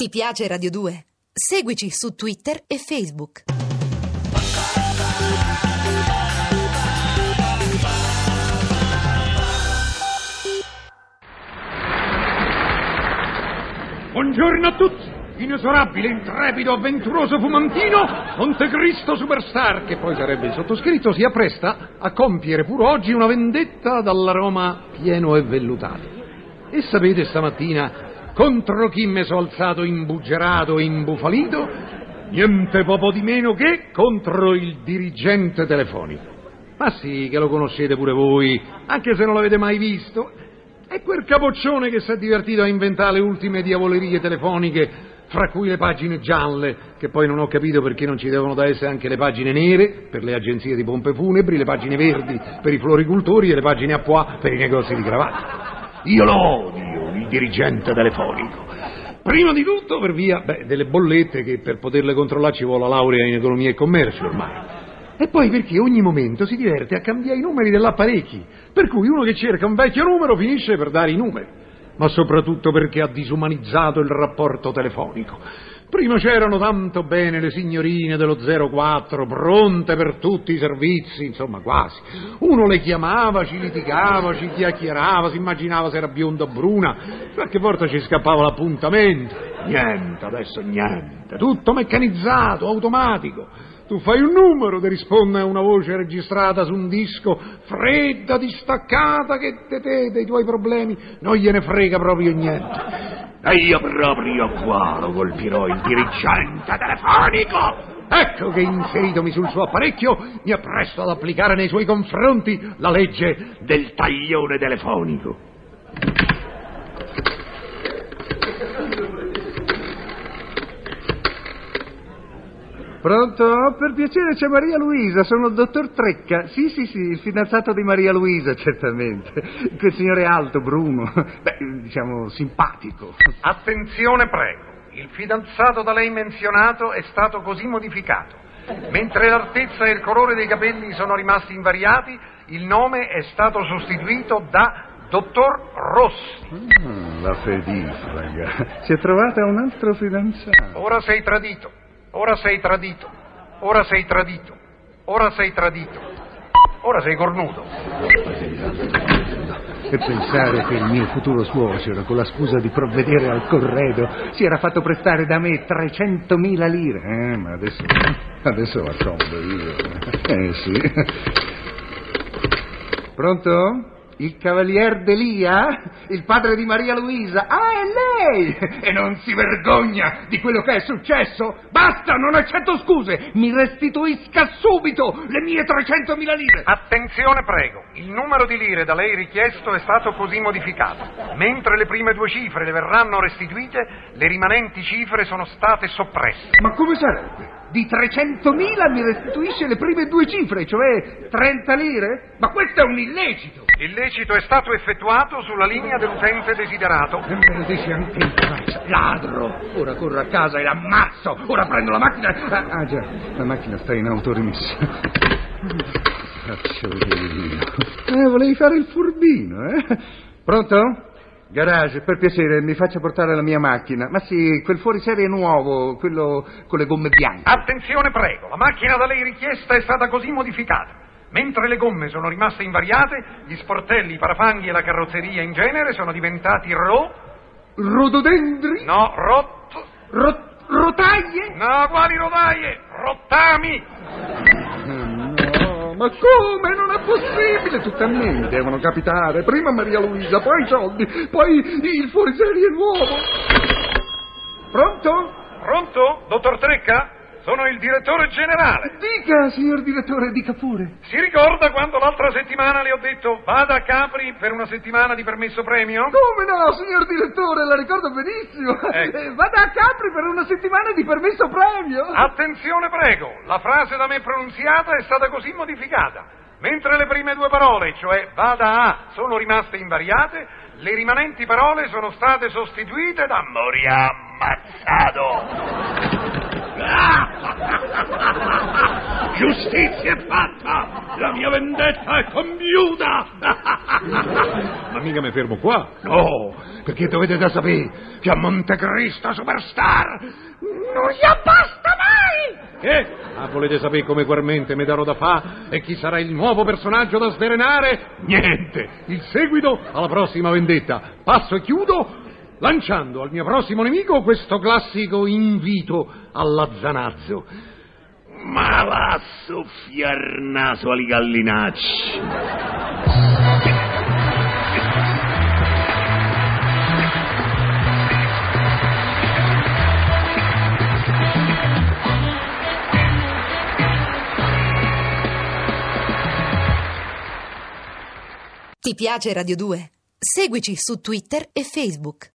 Ti piace Radio 2? Seguici su Twitter e Facebook. Buongiorno a tutti! Inesorabile, intrepido, avventuroso fumantino, Montecristo Superstar, che poi sarebbe il sottoscritto, si appresta a compiere pur oggi una vendetta dall'aroma pieno e vellutato. E sapete stamattina contro chi mi sono alzato imbuggerato e imbufalito? Niente poco di meno che contro il dirigente telefonico. Ma sì, che lo conoscete pure voi, anche se non l'avete mai visto. È quel capoccione che si è divertito a inventare le ultime diavolerie telefoniche, fra cui le pagine gialle, che poi non ho capito perché non ci devono da essere anche le pagine nere per le agenzie di pompe funebri, le pagine verdi per i floricultori e le pagine a pois per i negozi di cravatte. Io lo odio, dirigente telefonico. Prima di tutto per via beh, delle bollette che per poterle controllare ci vuole la laurea in economia e commercio ormai. E poi perché ogni momento si diverte a cambiare i numeri dell'apparecchi, per cui uno che cerca un vecchio numero finisce per dare i numeri, ma soprattutto perché ha disumanizzato il rapporto telefonico. Prima c'erano tanto bene le signorine dello 04, pronte per tutti i servizi, insomma quasi. Uno le chiamava, ci litigava, ci chiacchierava, si immaginava se era bionda o bruna, qualche volta ci scappava l'appuntamento. Niente, adesso niente, tutto meccanizzato, automatico. Tu fai un numero, ti risponde una voce registrata su un disco, fredda, distaccata, che te, te dei tuoi problemi non gliene frega proprio niente. E io proprio qua lo colpirò il dirigente telefonico! Ecco che inseritomi sul suo apparecchio mi appresto ad applicare nei suoi confronti la legge del taglione telefonico. Pronto? Per piacere c'è Maria Luisa, sono il dottor Trecca. Sì, sì, sì, il fidanzato di Maria Luisa, certamente. Quel signore alto, bruno. Beh, diciamo simpatico. Attenzione, prego. Il fidanzato da lei menzionato è stato così modificato. Mentre l'altezza e il colore dei capelli sono rimasti invariati, il nome è stato sostituito da Dottor Rossi. Mm, la fedifraga. Si è trovata un altro fidanzato. Ora sei tradito, ora sei tradito, ora sei tradito, ora sei tradito, ora sei cornuto. E pensare che il mio futuro suocero, con la scusa di provvedere al corredo, si era fatto prestare da me 300.000 lire. Eh, ma adesso, adesso la comodo io. Eh sì. Pronto? Il cavalier Delia? Il padre di Maria Luisa? Ah, è lei! E non si vergogna di quello che è successo? Basta, non accetto scuse! Mi restituisca subito le mie 300.000 lire! Attenzione, prego. Il numero di lire da lei richiesto è stato così modificato. Mentre le prime due cifre le verranno restituite, le rimanenti cifre sono state soppresse. Ma come sarebbe? Di 300.000 mi restituisce le prime due cifre, cioè 30 lire? Ma questo è un illecito! L'illecito è stato effettuato sulla linea dell'utente desiderato. E me lo dici anche in faccia, ladro! Ora corro a casa e l'ammazzo! Ora prendo la macchina... Ah, ah, già, la macchina sta in autorimessa. Faccio vedere. Eh, volevi fare il furbino, eh? Pronto? Garage, per piacere, mi faccia portare la mia macchina. Ma sì, quel fuoriserie nuovo, quello con le gomme bianche. Attenzione, prego. La macchina da lei richiesta è stata così modificata. Mentre le gomme sono rimaste invariate, gli sportelli, i parafanghi e la carrozzeria in genere sono diventati ro... Rododendri? No, rot... Ro- rotaie? No, quali rotaie? Rottami! Ma come? Non è possibile! Tutte a me devono capitare. Prima Maria Luisa, poi i soldi, poi il fuoriserie nuovo. Pronto? Pronto? Dottor Trecca? Sono il direttore generale. Dica, signor direttore, dica pure. Si ricorda quando l'altra settimana le ho detto vada a Capri per una settimana di permesso premio? Come no, signor direttore, la ricordo benissimo. Ecco. Vada a Capri per una settimana di permesso premio. Attenzione prego, la frase da me pronunziata è stata così modificata. Mentre le prime due parole, cioè vada a, sono rimaste invariate, le rimanenti parole sono state sostituite da morirà ammazzato. Giustizia è fatta, la mia vendetta è compiuta. Ma mica mi fermo qua. No, perché dovete da sapere che a Montecristo Superstar non gli basta mai. Che? Ah, volete sapere come guarmente mi darò da fa e chi sarà il nuovo personaggio da svelenare? Niente, il seguito alla prossima vendetta. Passo e chiudo lanciando al mio prossimo nemico questo classico invito alla zanazzo. Ma va soffiar naso ai gallinacci. Ti piace Radio 2? Seguici su Twitter e Facebook.